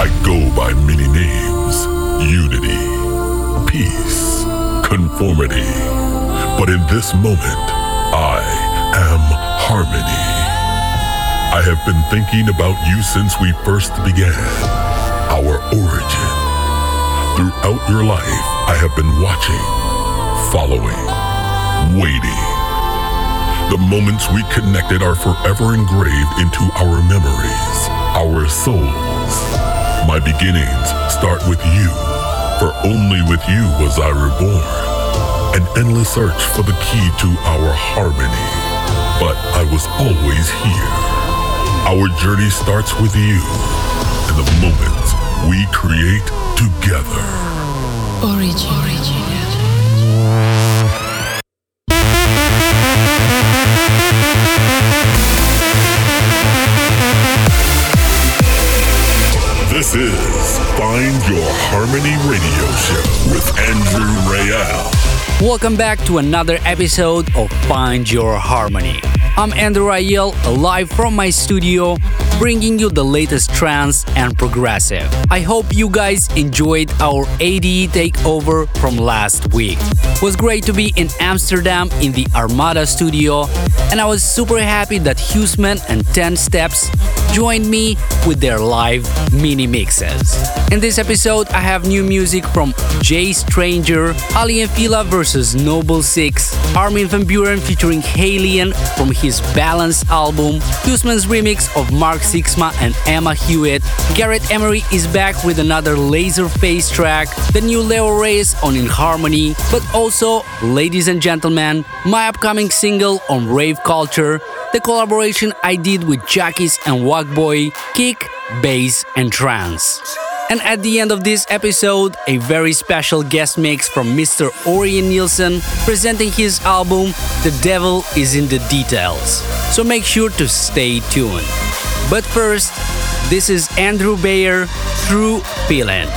I go by many names unity, peace, conformity. But in this moment, I am harmony. I have been thinking about you since we first began, our origin. Throughout your life, I have been watching, following, waiting. The moments we connected are forever engraved into our memories, our souls. My beginnings start with you, for only with you was I reborn. An endless search for the key to our harmony, but I was always here. Our journey starts with you and the moments we create together. Origin. This is Find Your Harmony Radio Show with Andrew Rayel. Welcome back to another episode of Find Your Harmony. I'm Andrew Rayel, live from my studio, bringing you the latest trance and progressive. I hope you guys enjoyed our ADE takeover from last week. It was great to be in Amsterdam in the Armada studio, and I was super happy that Husman and 10 Steps joined me with their live mini mixes. In this episode, I have new music from Jay Stranger, Aly and Fila vs Noble Six, Armin van Buuren featuring HALIENE from his Balance album, Husman's remix of Mark Sixma and Emma Hewitt, Gareth Emery is back with another Laserface track, the new Leo Reyes on In Harmony, but also, ladies and gentlemen, my upcoming single on rave culture, the collaboration I did with Jackies and Wackboy, Kick, Bass and Trance. And at the end of this episode, a very special guest mix from Mr. Ørjan Nilsen presenting his album The Devil is in the Details. So make sure to stay tuned. But first, this is Andrew Bayer, True Feeling.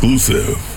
Exclusive.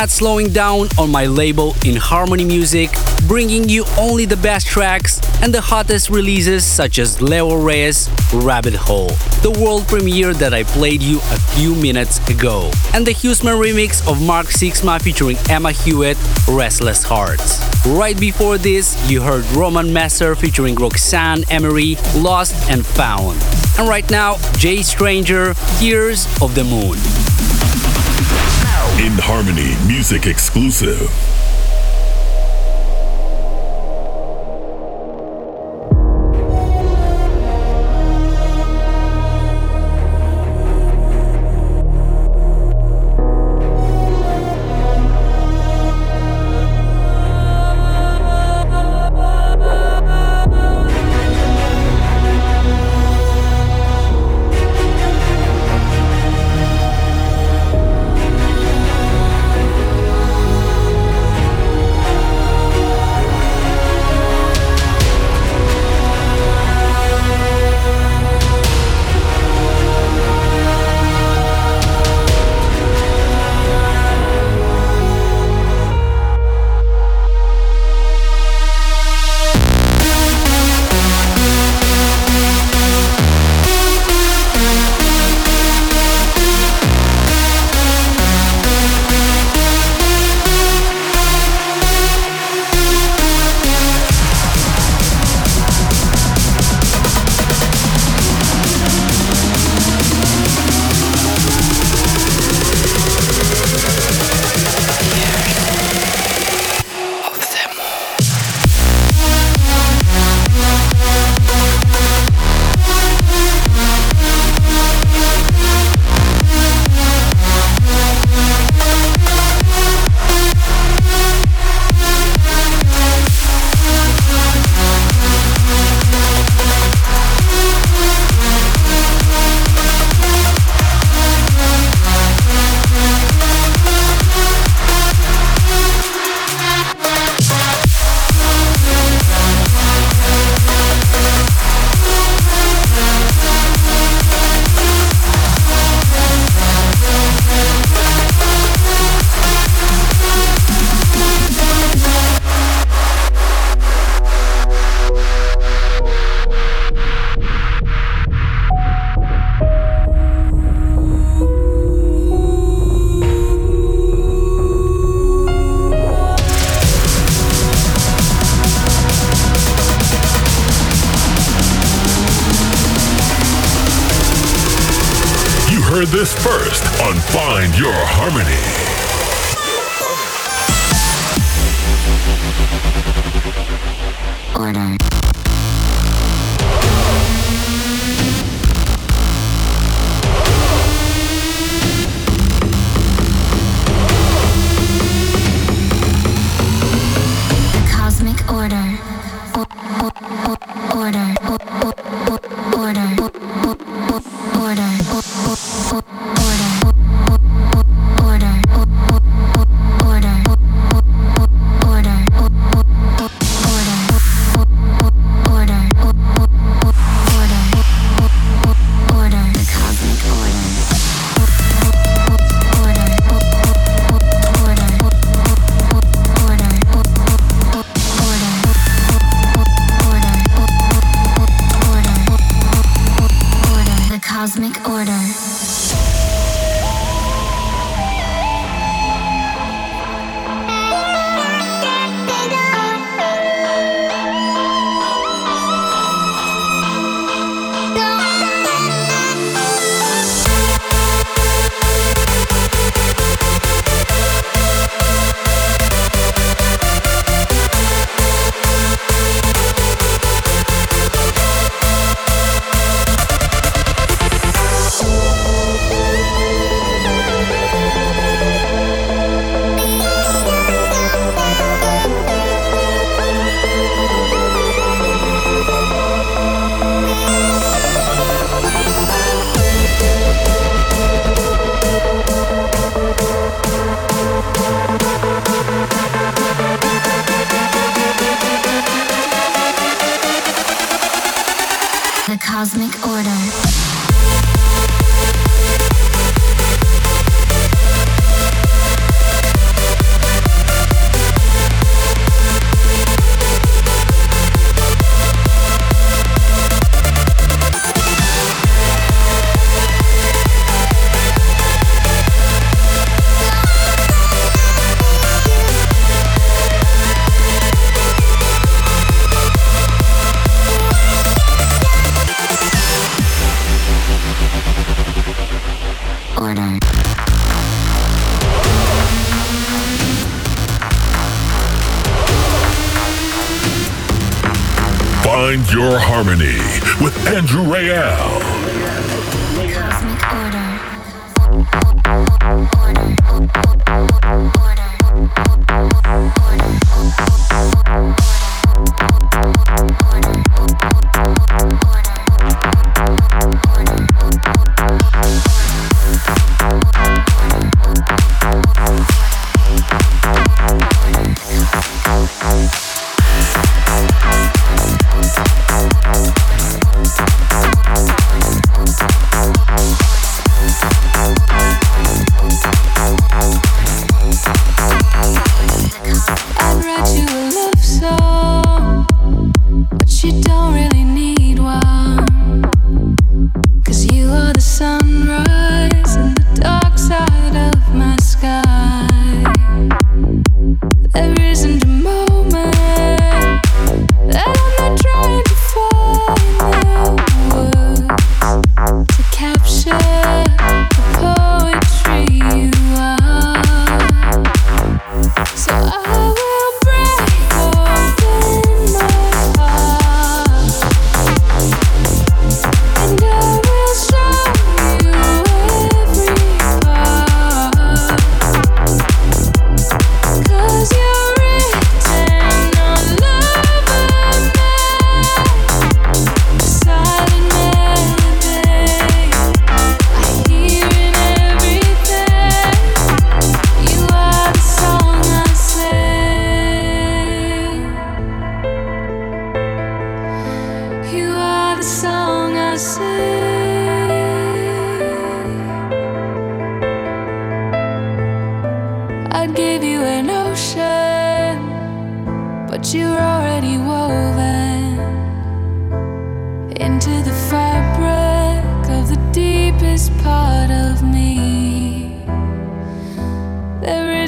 Not slowing down on my label in Harmony Music, bringing you only the best tracks and the hottest releases such as Leo Reyes' Rabbit Hole, the world premiere that I played you a few minutes ago, and the Husman remix of Mark Sixma featuring Emma Hewitt, Restless Hearts. Right before this, you heard Roman Messer featuring Roxanne Emery, Lost and Found. And right now, Jay Stranger, Tears of the Moon. In Harmony Music Exclusive.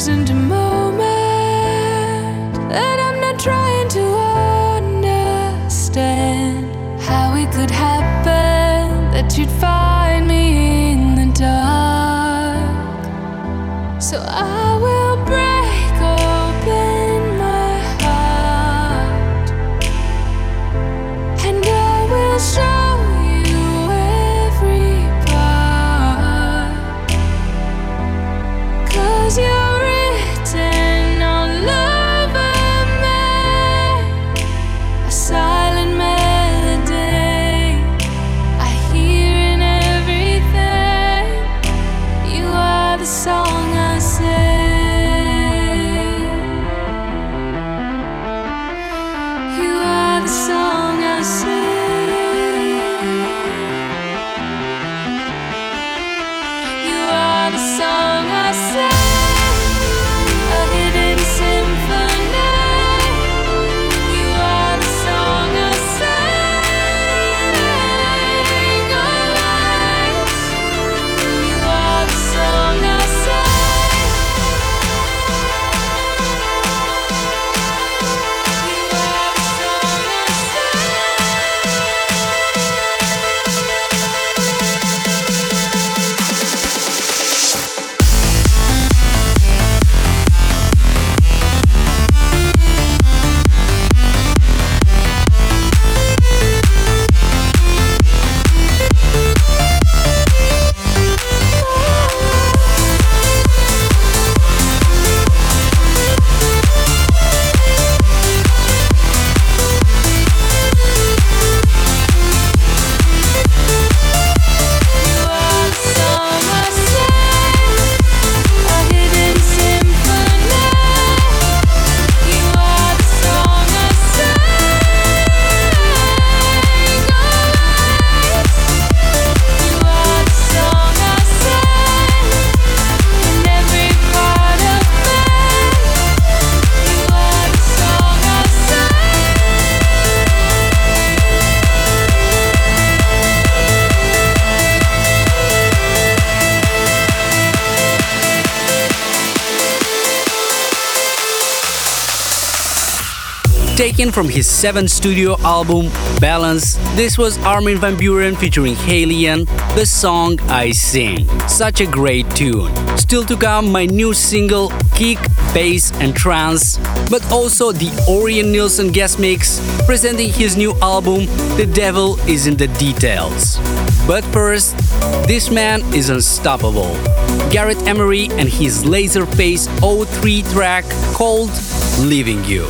imprisoned moment, and I'm not trying to understand how it could happen that you'd find me in the dark. So I. Taken from his seventh studio album, Balance, this was Armin van Buuren featuring HALIENE, the song I Sing. Such a great tune. Still to come, my new single, Kick, Bass and Trance, but also the Ørjan Nilsen guest mix, presenting his new album, The Devil is in the Details. But first, this man is unstoppable. Gareth Emery and his laser Laserface 03 track called Leaving You.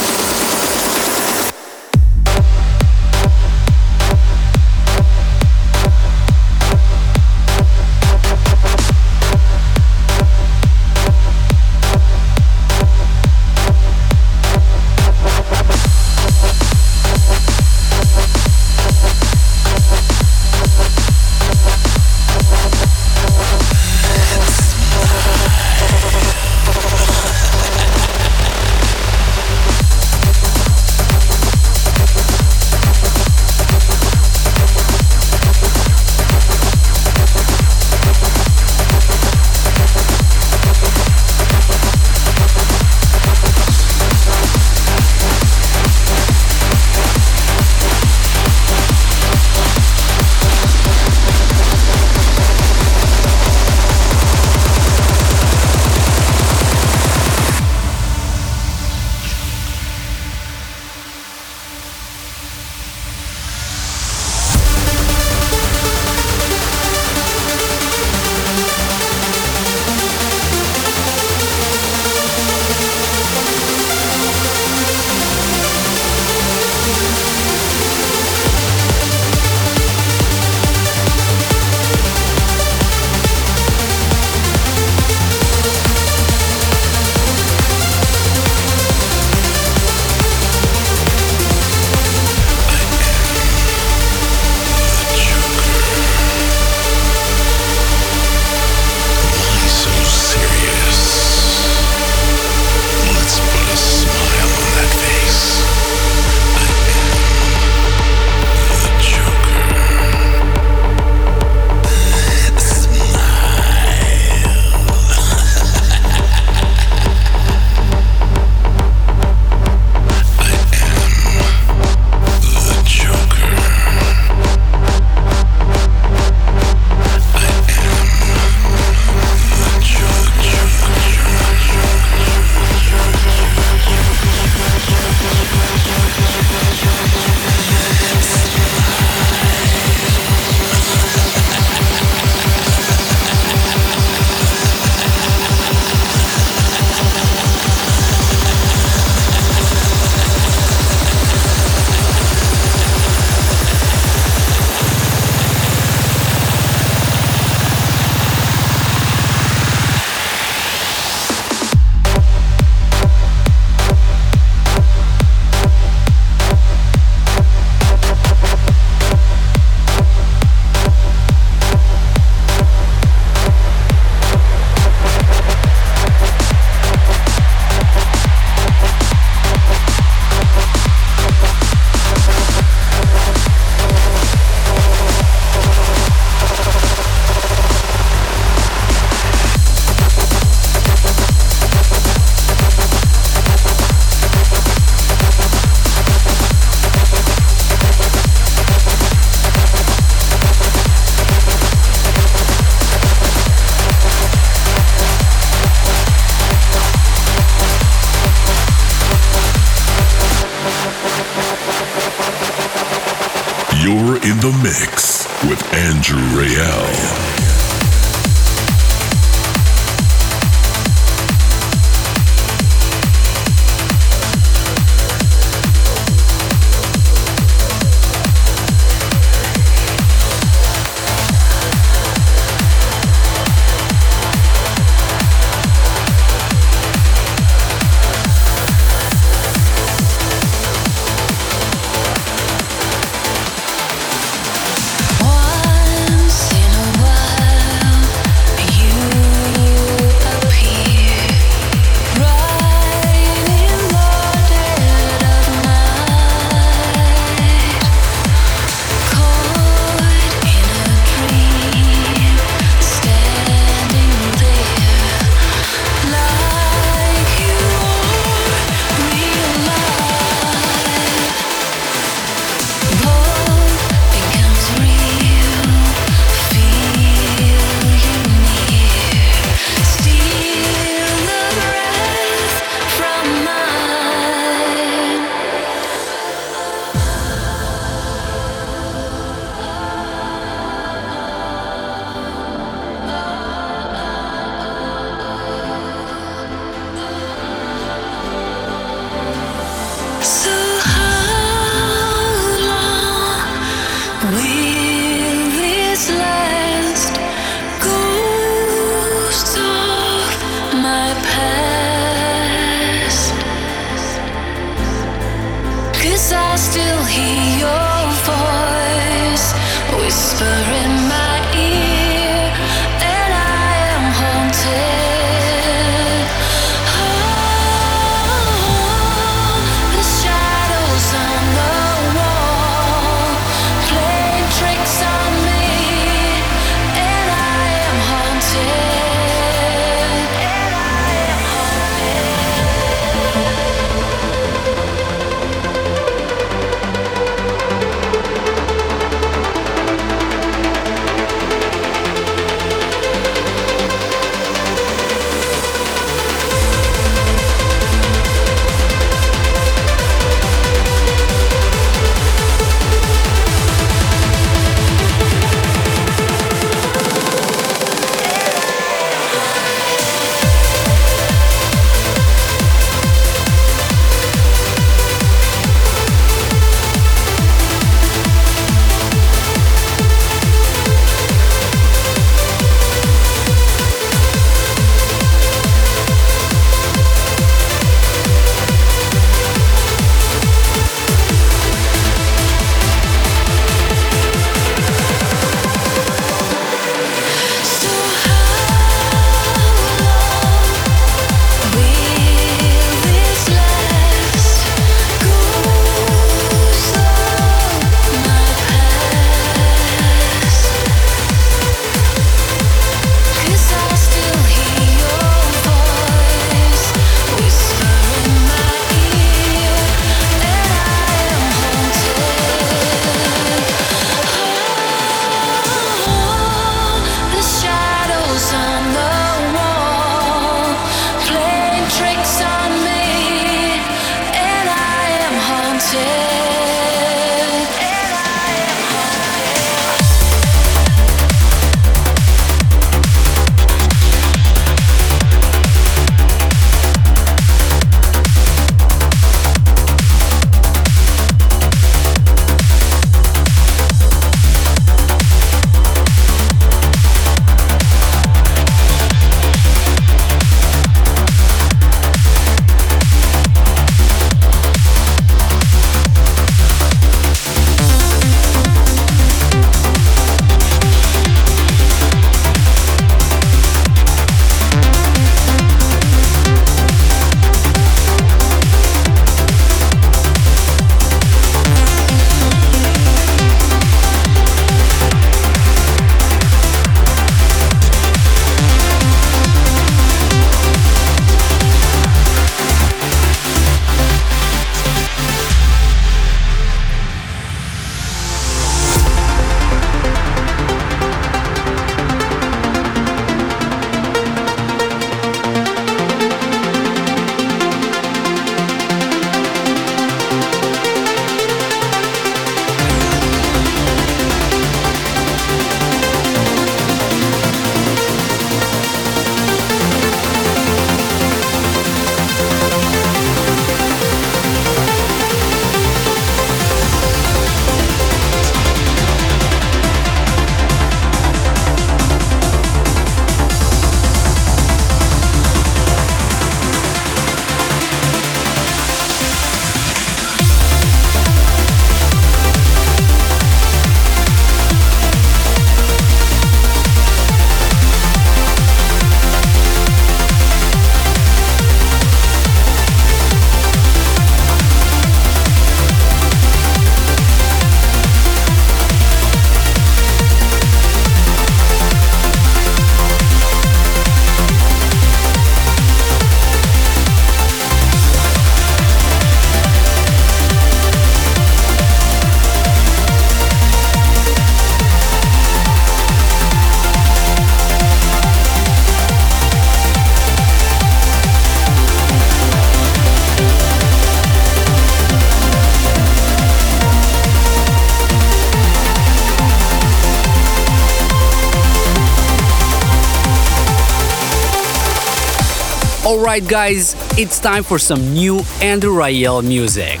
Alright, guys, it's time for some new Andrew Rayel music.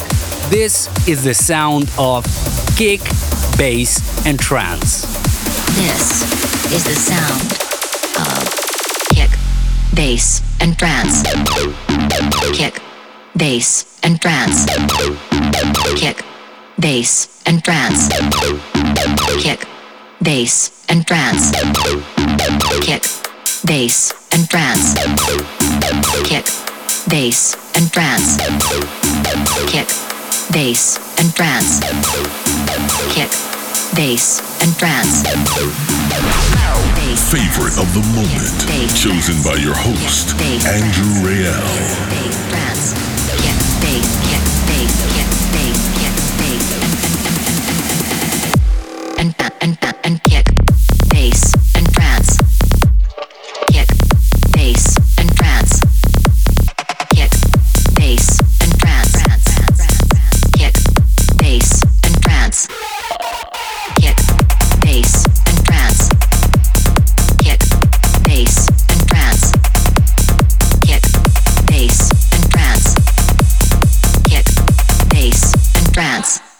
This is the sound of kick, bass, and trance. This is the sound of kick, bass, and trance. Kick, bass, and trance. Kick, bass, and trance. Kick, bass, and trance. By your host, Andrew Rayel.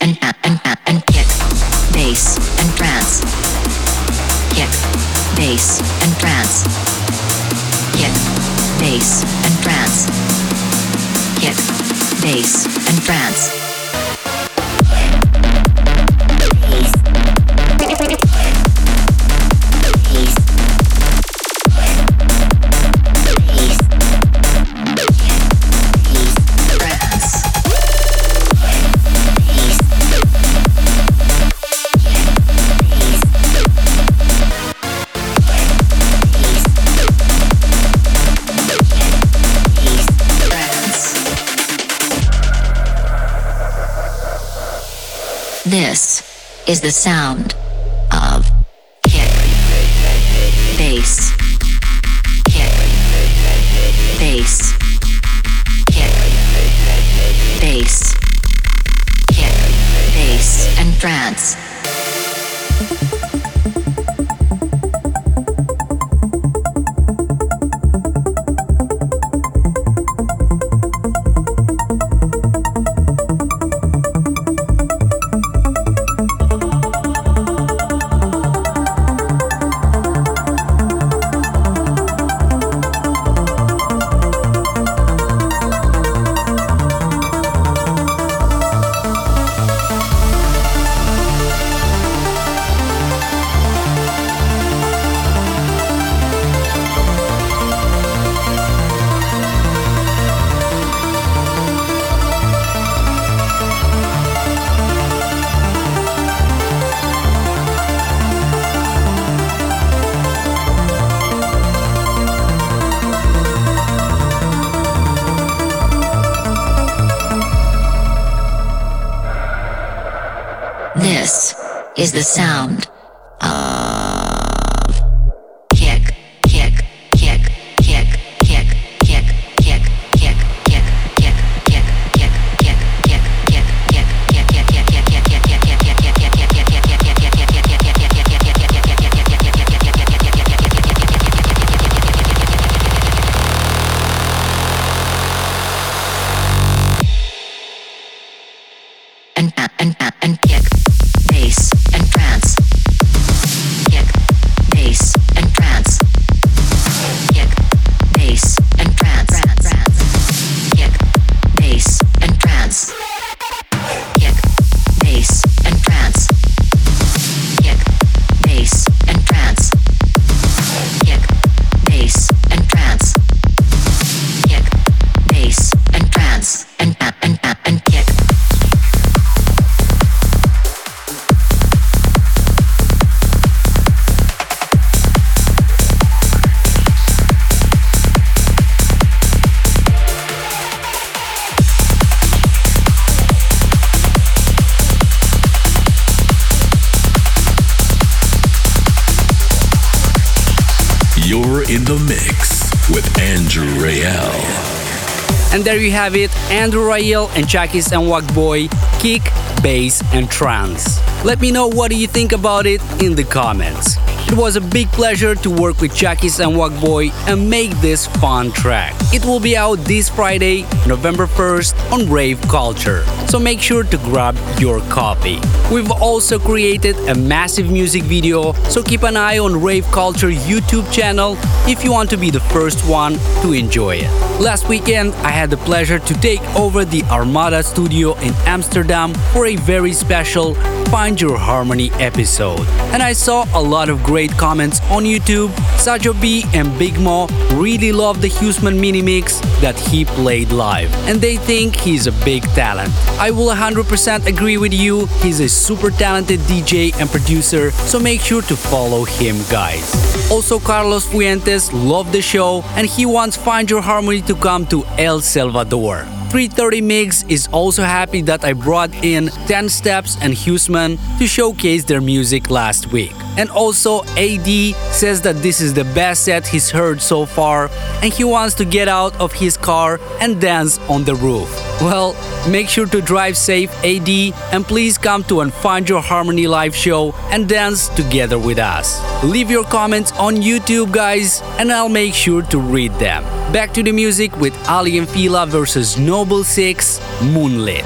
And and and and kick, bass, and trance. Kick, bass, and trance. Kick, bass, and trance. Kick, bass, and trance. Is the sound Andrew Rayel and Chakis and Boy, kick, bass, and trance. Let me know what do you think about it in the comments. It was a big pleasure to work with Chakis and Wagboy and make this fun track. It will be out this Friday, November 1st on Rave Culture, so make sure to grab your copy. We've also created a massive music video, so keep an eye on Rave Culture YouTube channel if you want to be the first one to enjoy it. Last weekend, I had the pleasure to take over the Armada studio in Amsterdam for a very special Find Your Harmony episode. And I saw a lot of great comments on YouTube. Sajo B and Big Mo really loved the Husman mini mix that he played live, and they think he's a big talent. I will 100% agree with you, he's a super talented DJ and producer, so make sure to follow him, guys. Also, Carlos Fuentes loved the show and he wants Find Your Harmony to come to El Salvador. 330 Mix is also happy that I brought in 10 Steps and Husman to showcase their music last week. And also, AD says that this is the best set he's heard so far and he wants to get out of his car and dance on the roof. Well, make sure to drive safe, AD, and please come to and Find Your Harmony live show and dance together with us. Leave your comments on YouTube, guys, and I'll make sure to read them. Back to the music with Aly and Fila versus Noble Six Moonlit.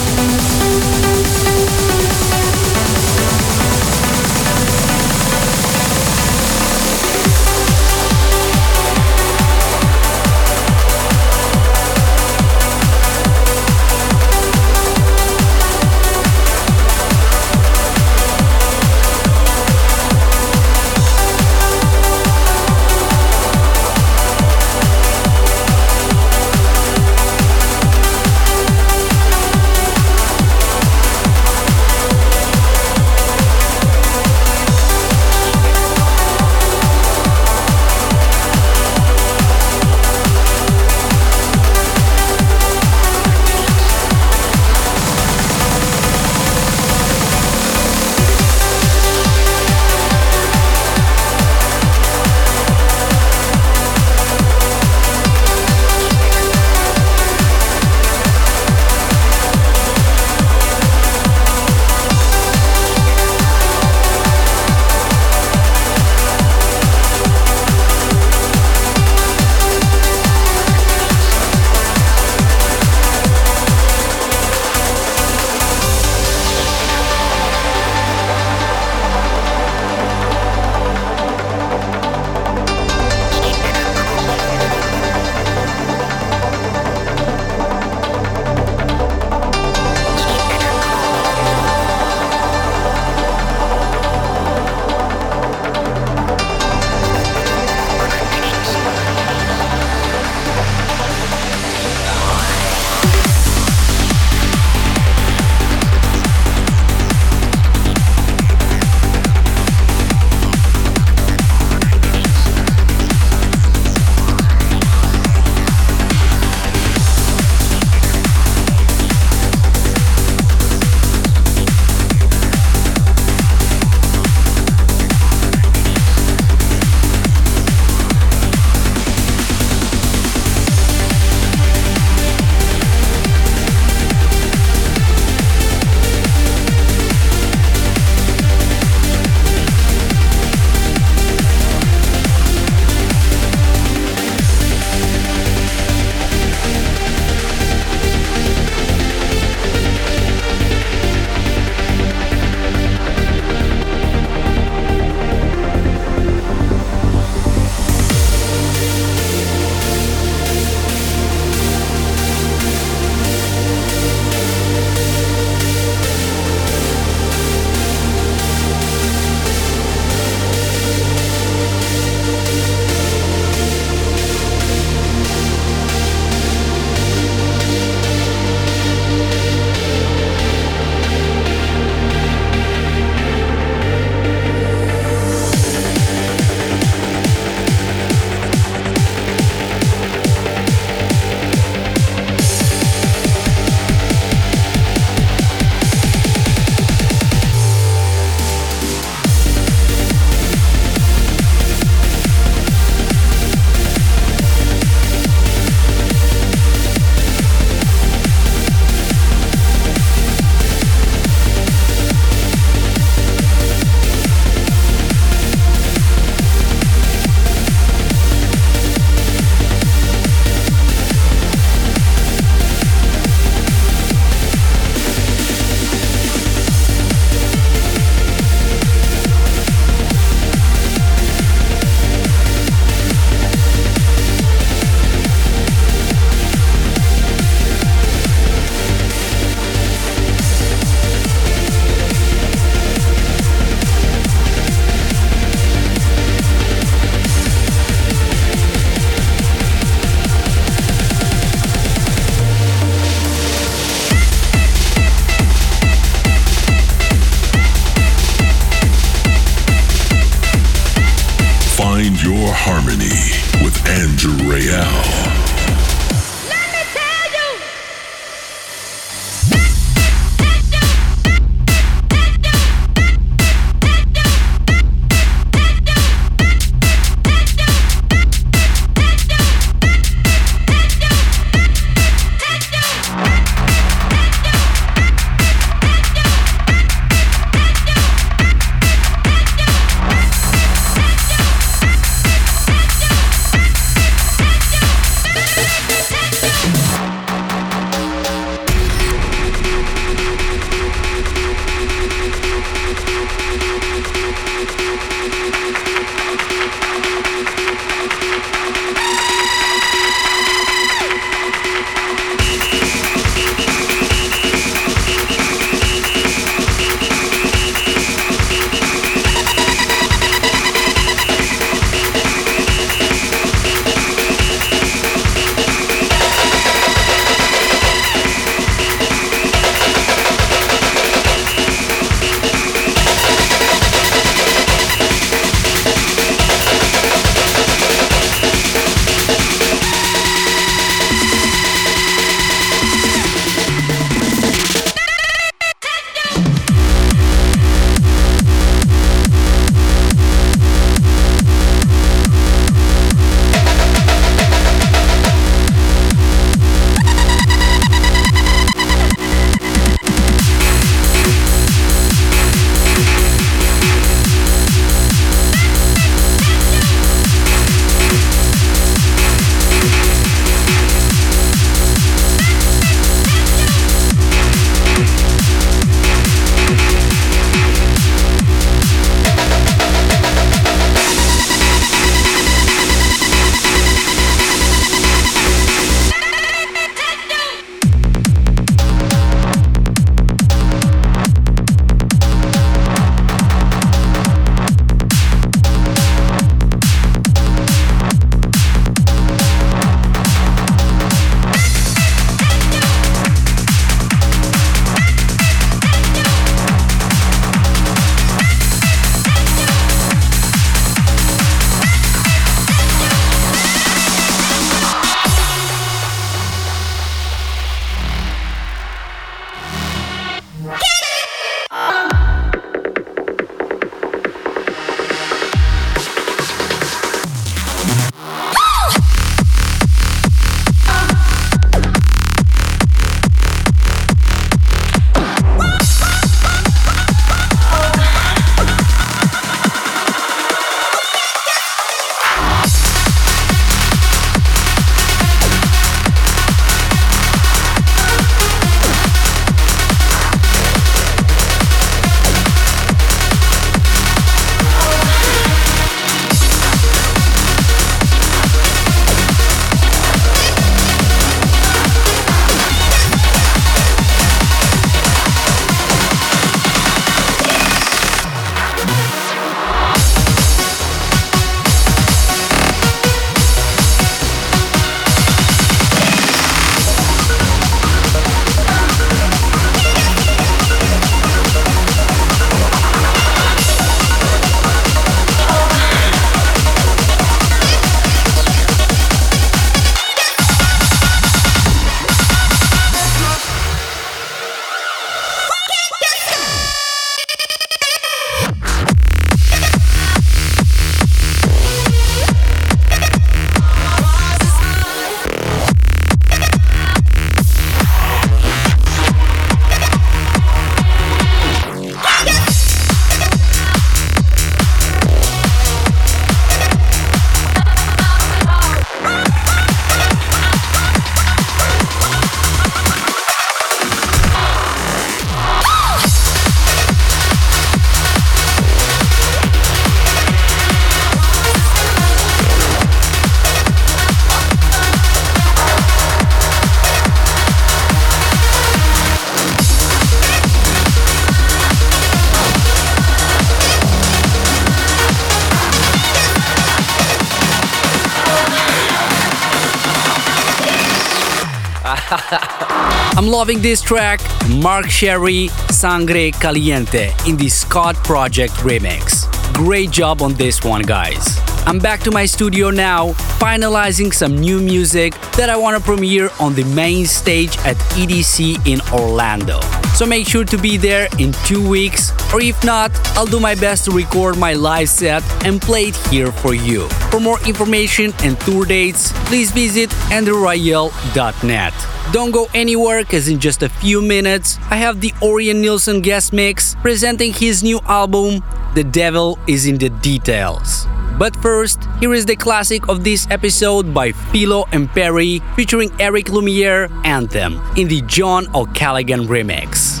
Loving this track, Mark Sherry, Sangre Caliente, in the Scot Project remix. Great job on this one, guys. I'm back to my studio now, finalizing some new music that I want to premiere on the main stage at EDC in Orlando. So make sure to be there in two weeks, or if not, I'll do my best to record my live set and play it here for you. For more information and tour dates, please visit andrewrayel.net. Don't go anywhere because in just a few minutes I have the Ørjan Nilsen guest mix presenting his new album, The Devil is in the Details. But first, here is the classic of this episode by Filo and Peri featuring Eric Lumiere Anthem in the John O'Callaghan remix.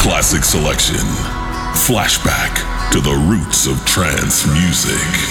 Classic selection. Flashback to the roots of trance music.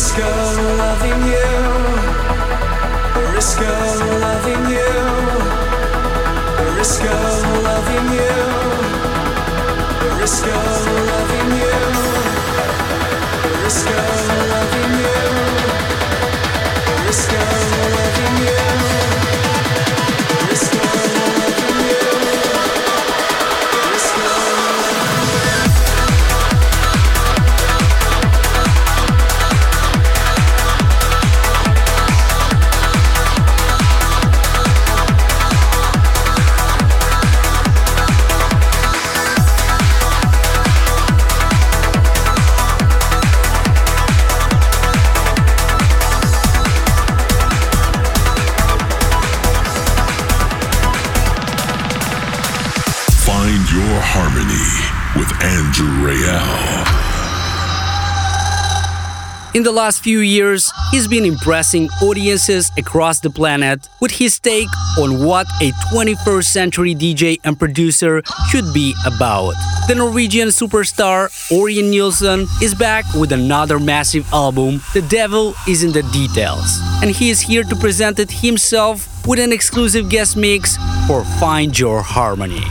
Risk of loving you. The risk of loving you. The risk of loving you. The risk of loving you. The risk of In the last few years, he's been impressing audiences across the planet with his take on what a 21st century DJ and producer should be about. The Norwegian superstar Ørjan Nilsen is back with another massive album, The Devil is in the Details, and he is here to present it himself with an exclusive guest mix for Find Your Harmony.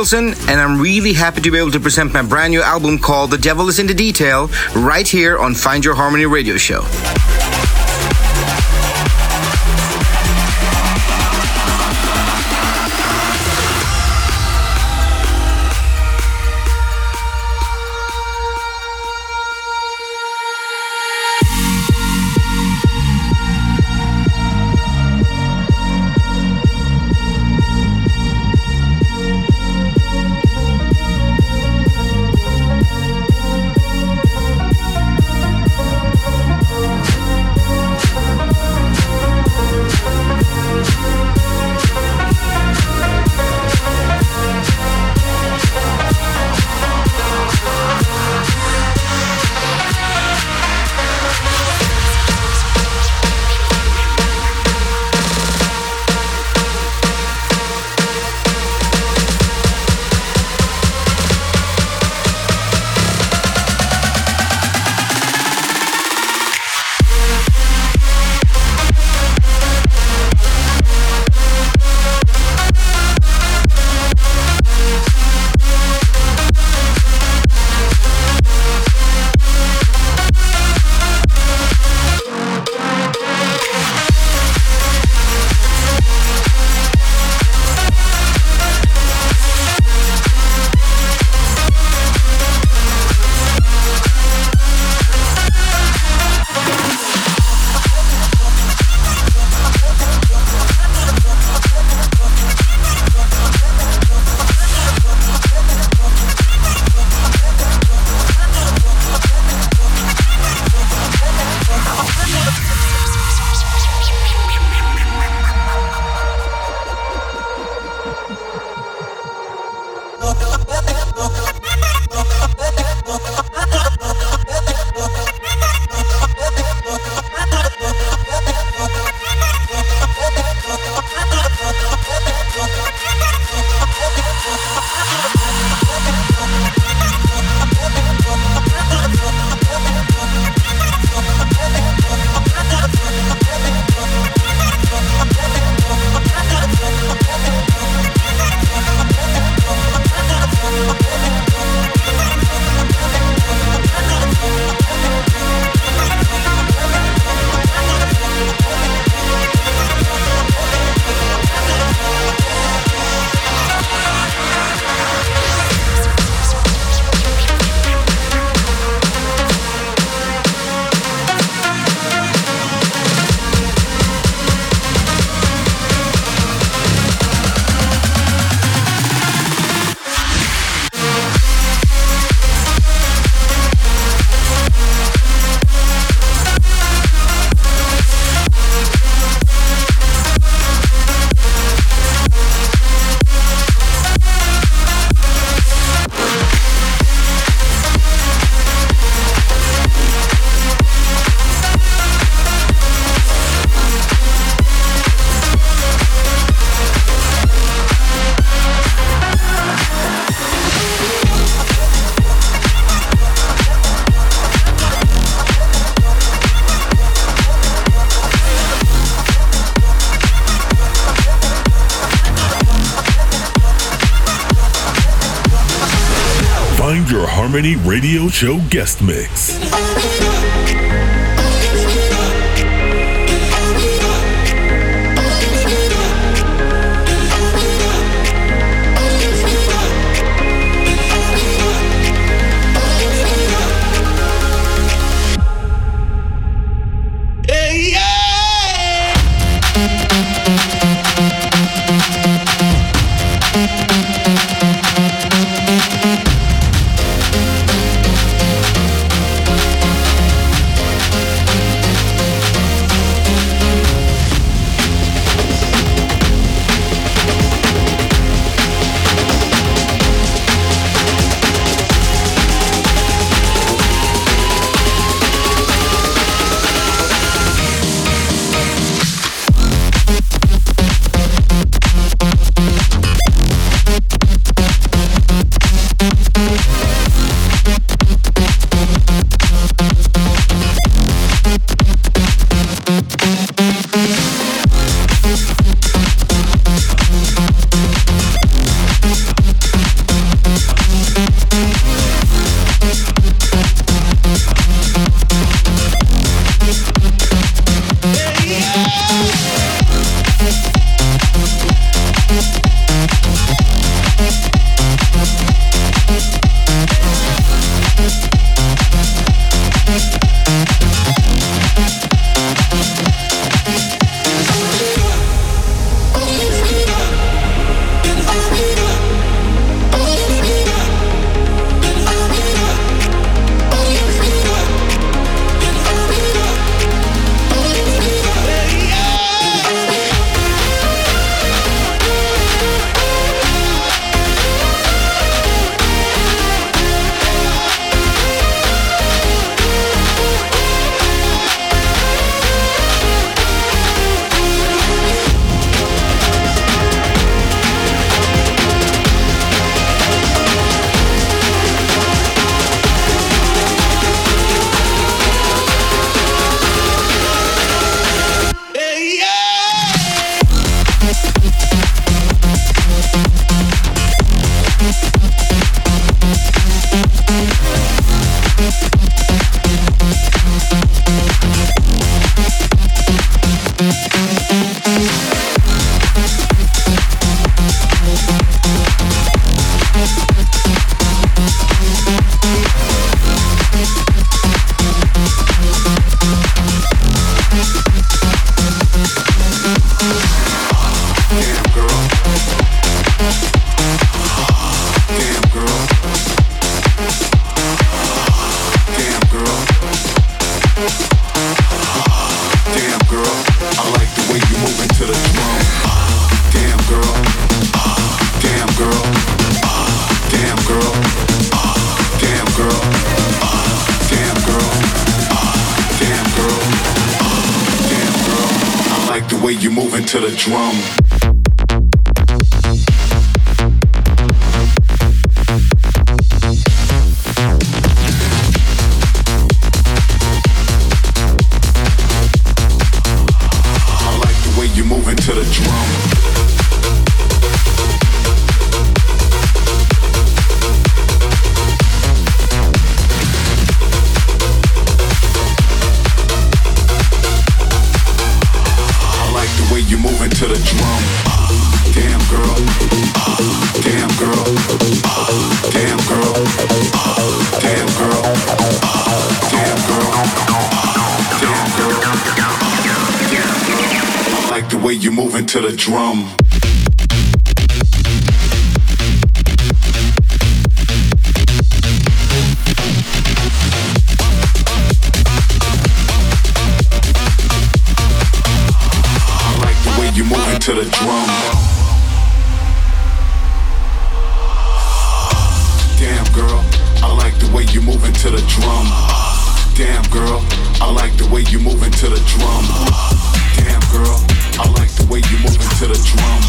Nilsen, and I'm really happy to be able to present my brand new album called The Devil is in the Detail right here on Find Your Harmony radio show. Harmony Radio Show guest mix. Into the drum. You move into the drum. Damn girl, I like the way you move into the drum. Damn girl, I like the way you move into the drum. Damn girl, I like way you move into the drum.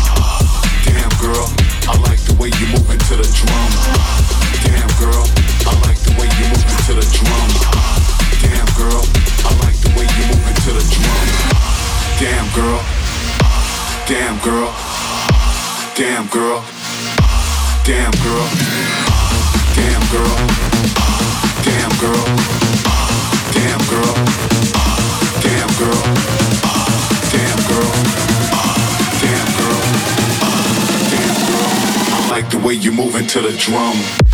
Damn girl, I like the way you move into the drum. Damn girl, I like the way you move into the drum. Damn girl, I like the way you move into the drum. Damn girl, damn girl, damn girl, damn girl, damn girl, damn girl, damn girl, damn girl, like the way you move into the drum.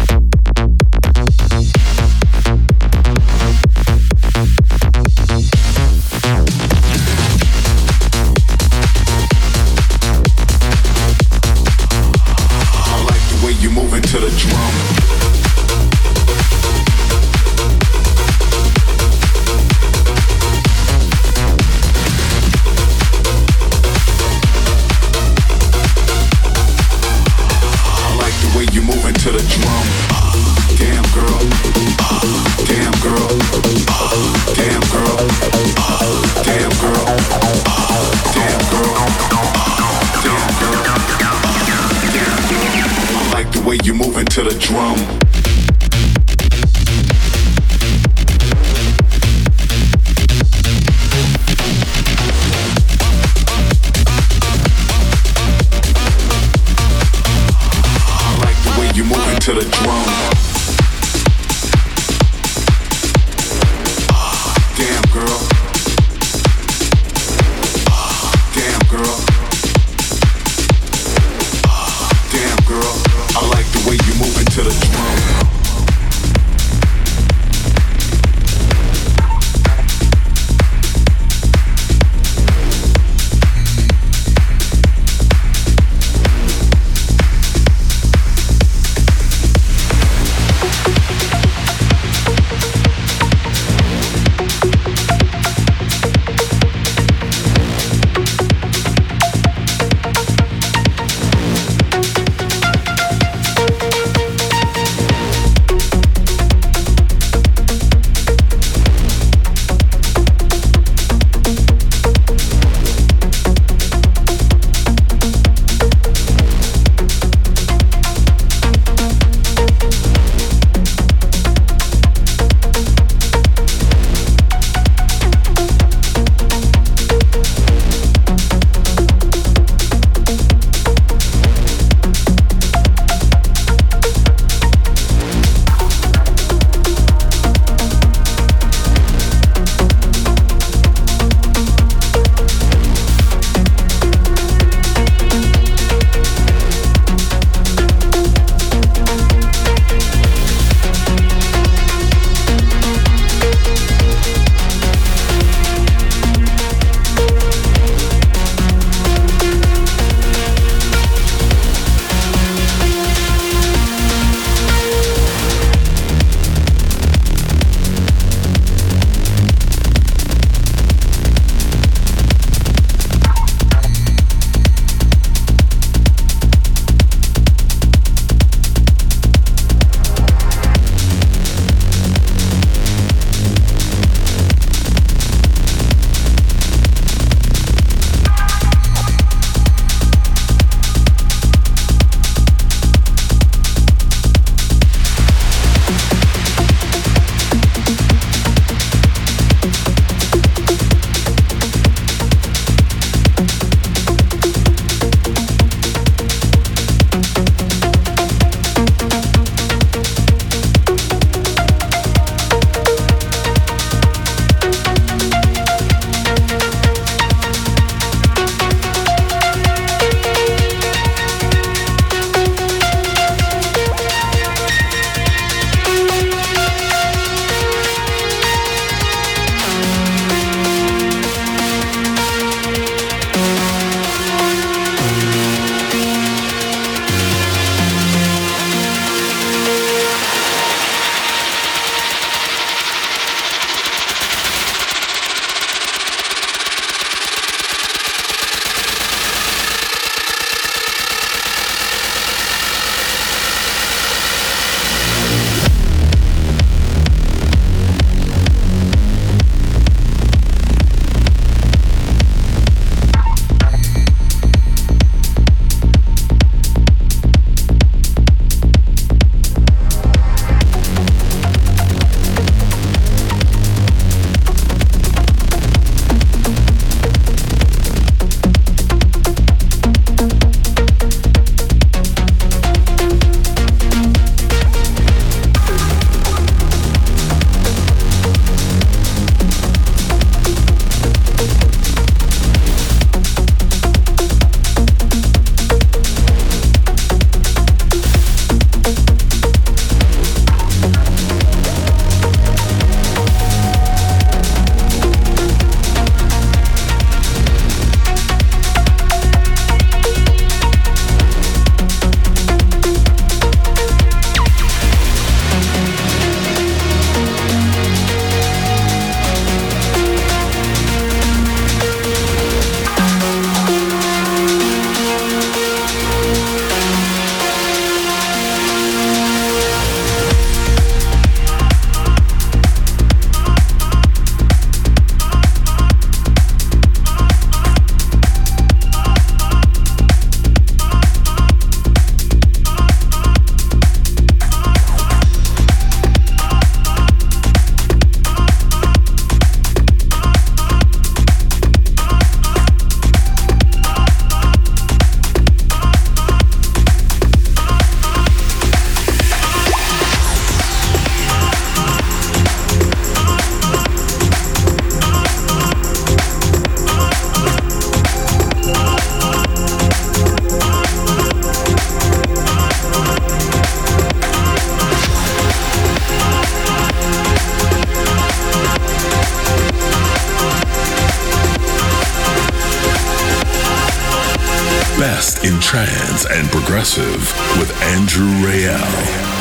Trance and progressive with Andrew Rayel.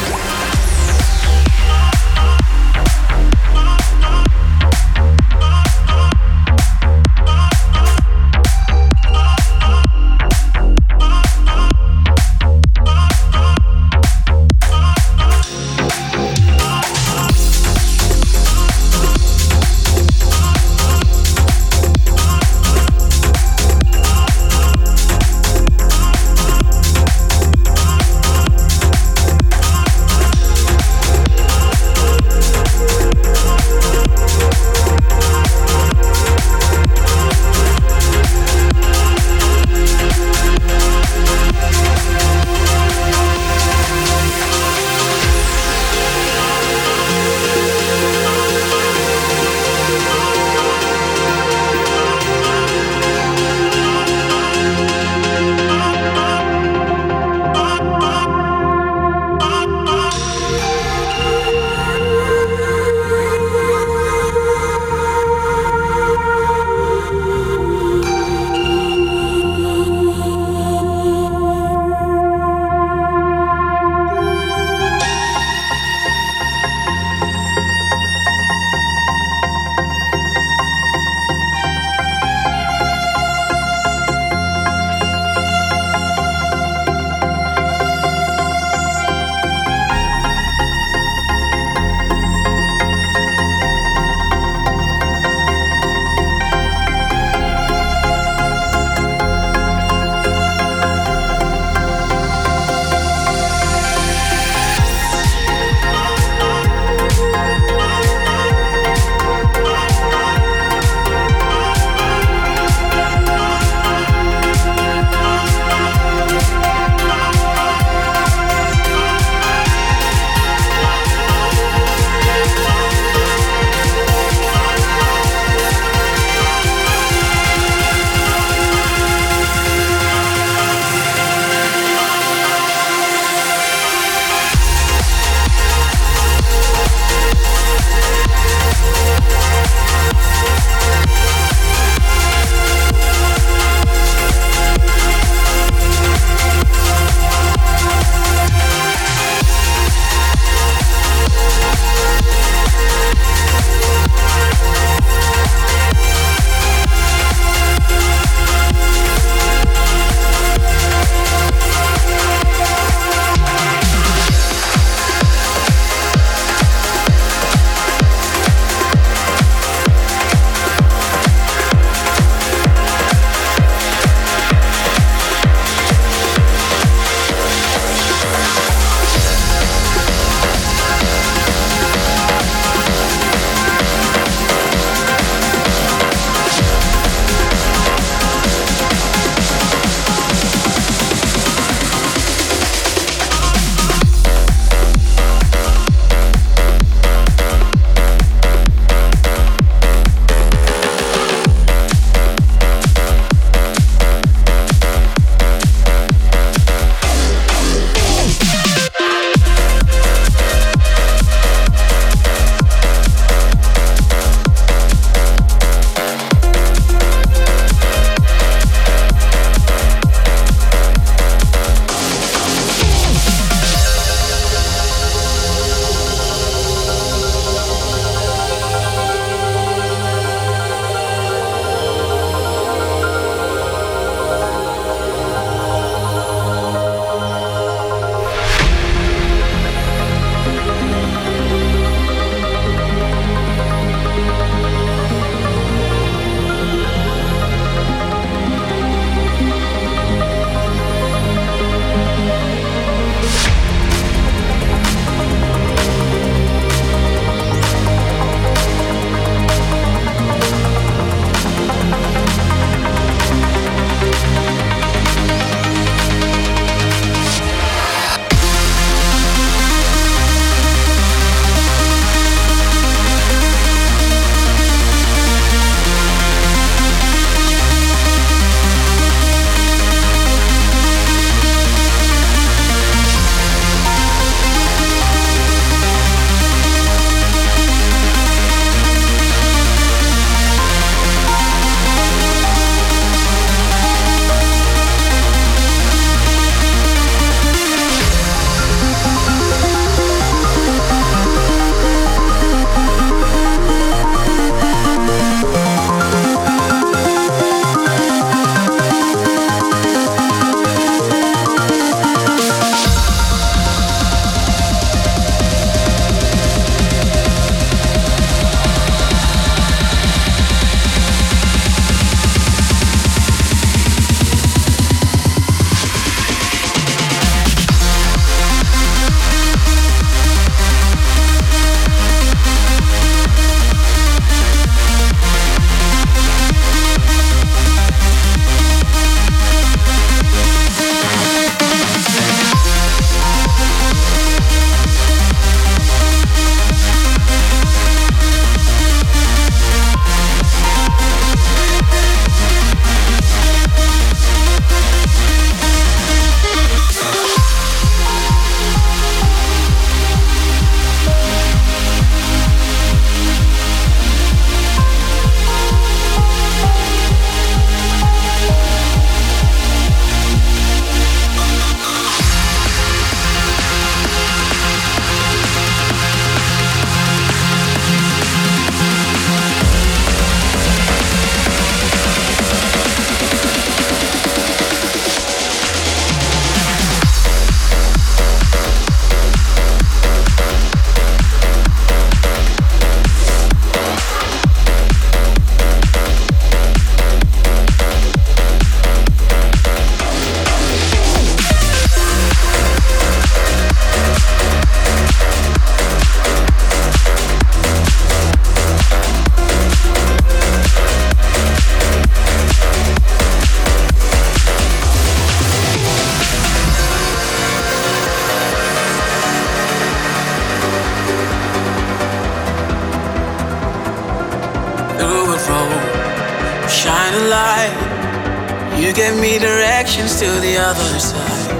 Gave me directions to the other side.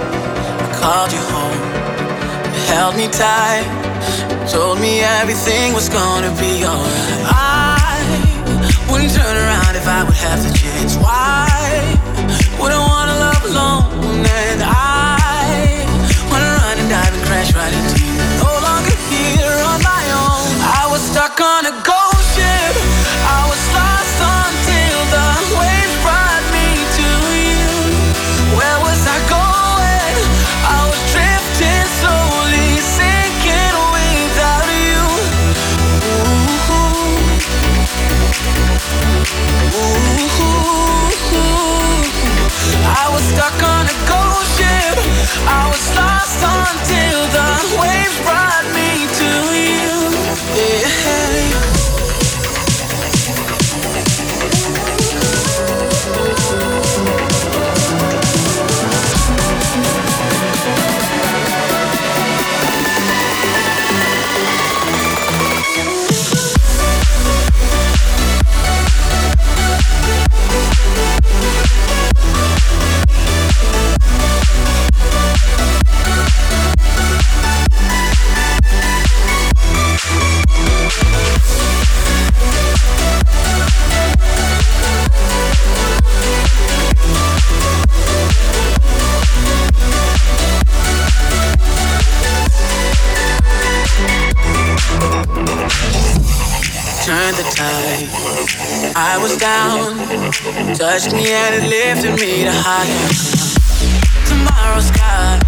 I called you home, you held me tight, told me everything was gonna be alright. I wouldn't turn around if I would have the chance. Why? Wouldn't wanna love alone, and I wanna run and dive and crash right into you. No longer here on my own. I was stuck on a ghost Yeah. Tide. I was down, touched me and it lifted me to higher. Tomorrow's sky,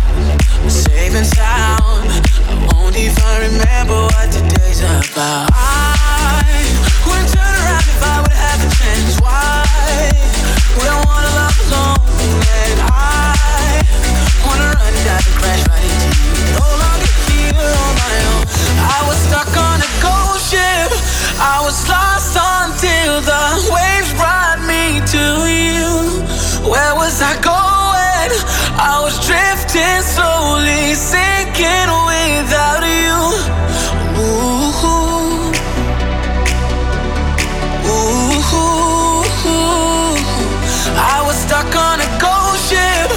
safe and sound. I won't even remember what today's about. I wouldn't turn around if I would have the chance. Why? We don't wanna love alone, and I wanna run and crash right into you. To you. Where was I going? I was drifting slowly, sinking without you. Ooh. Ooh. I was stuck on a ghost ship.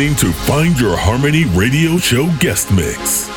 Listening to Find Your Harmony Radio Show guest mix.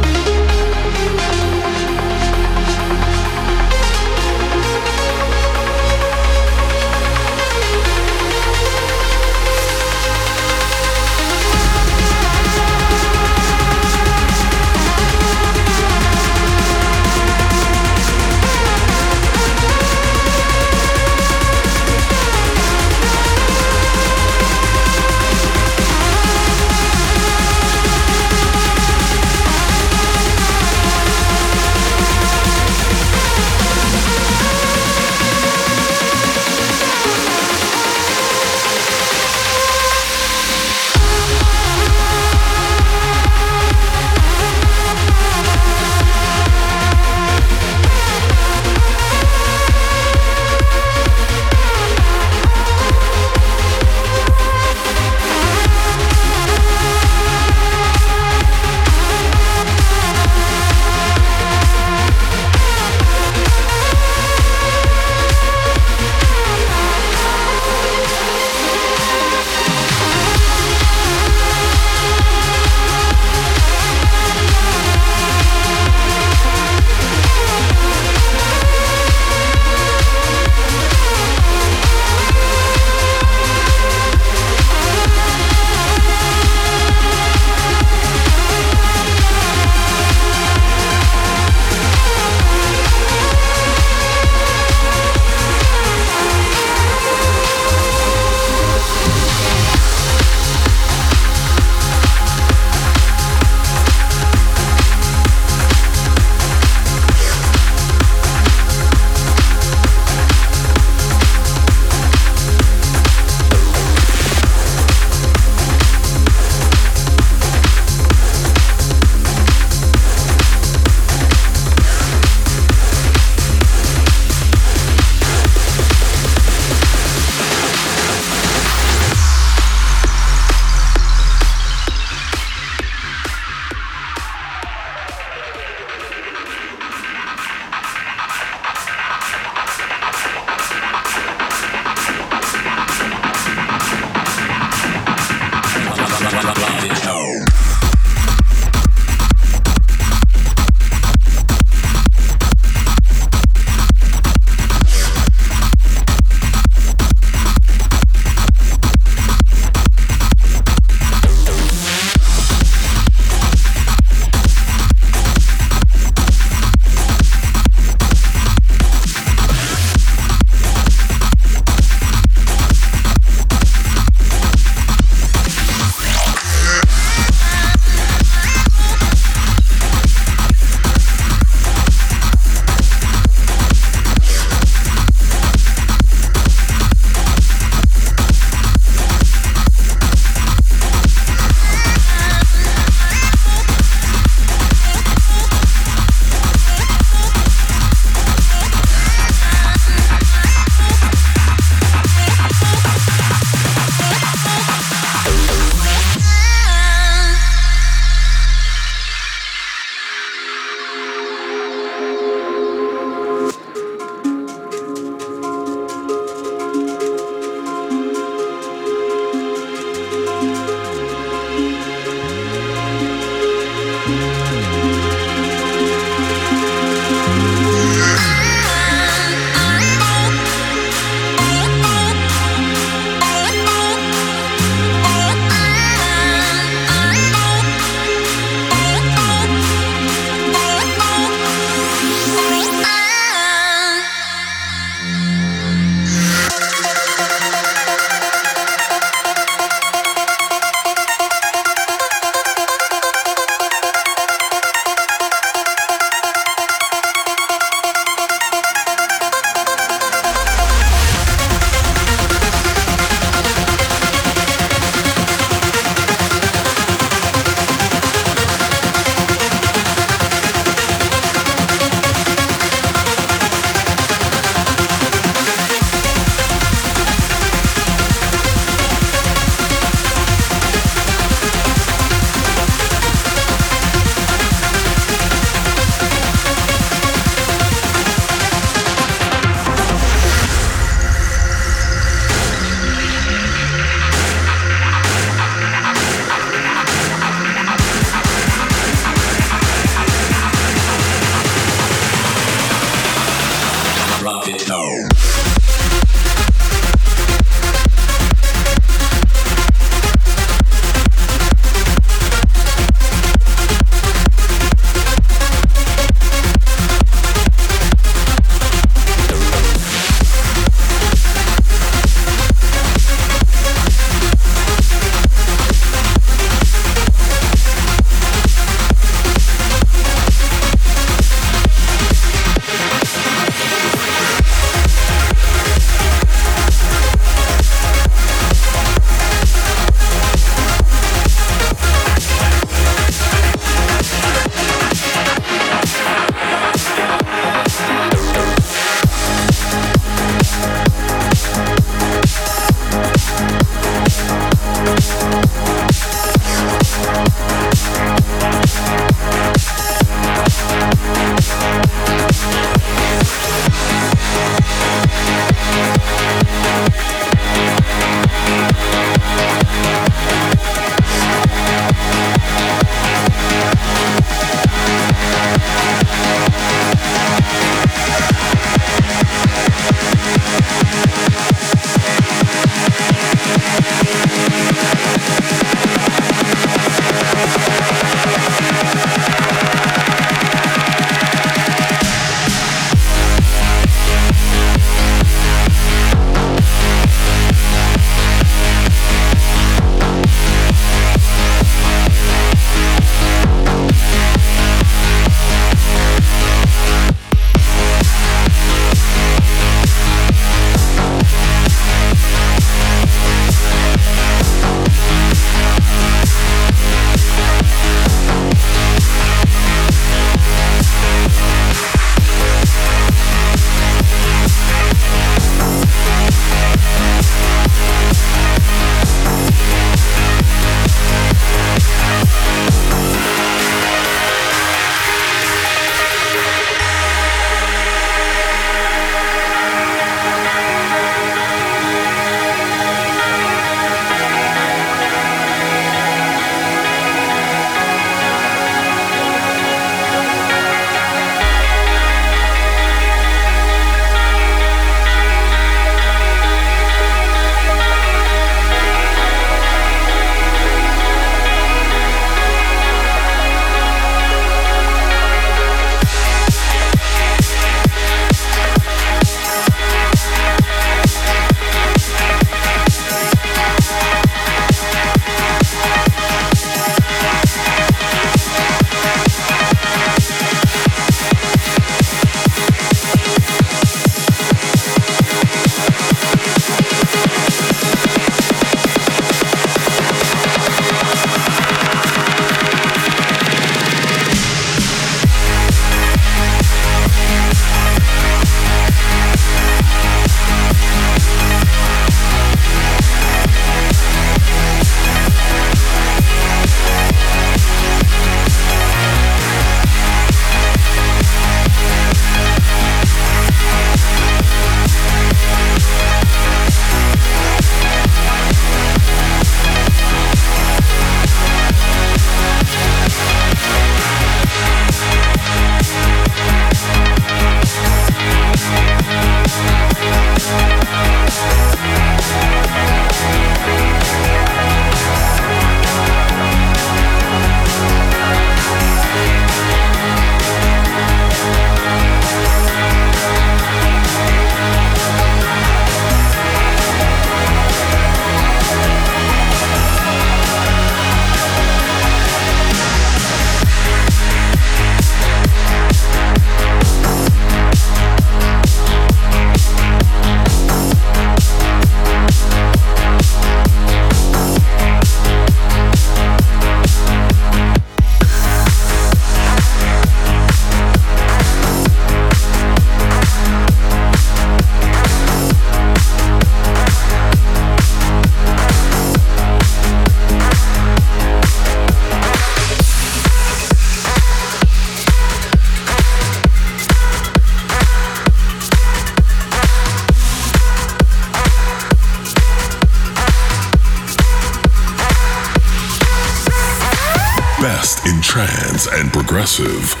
Progressive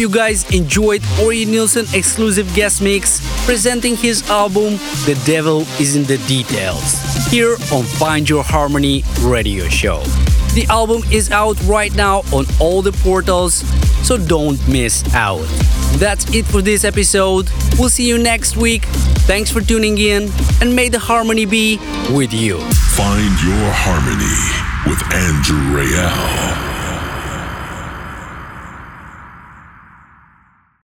you guys enjoyed Ørjan Nilsen exclusive guest mix presenting his album The Devil is in the Details here on Find Your Harmony radio show. The album is out right now on all the portals, so don't miss out. That's it for this episode. We'll see you next week. Thanks for tuning in, and may the harmony be with you. Find your harmony with Andrew Rayel.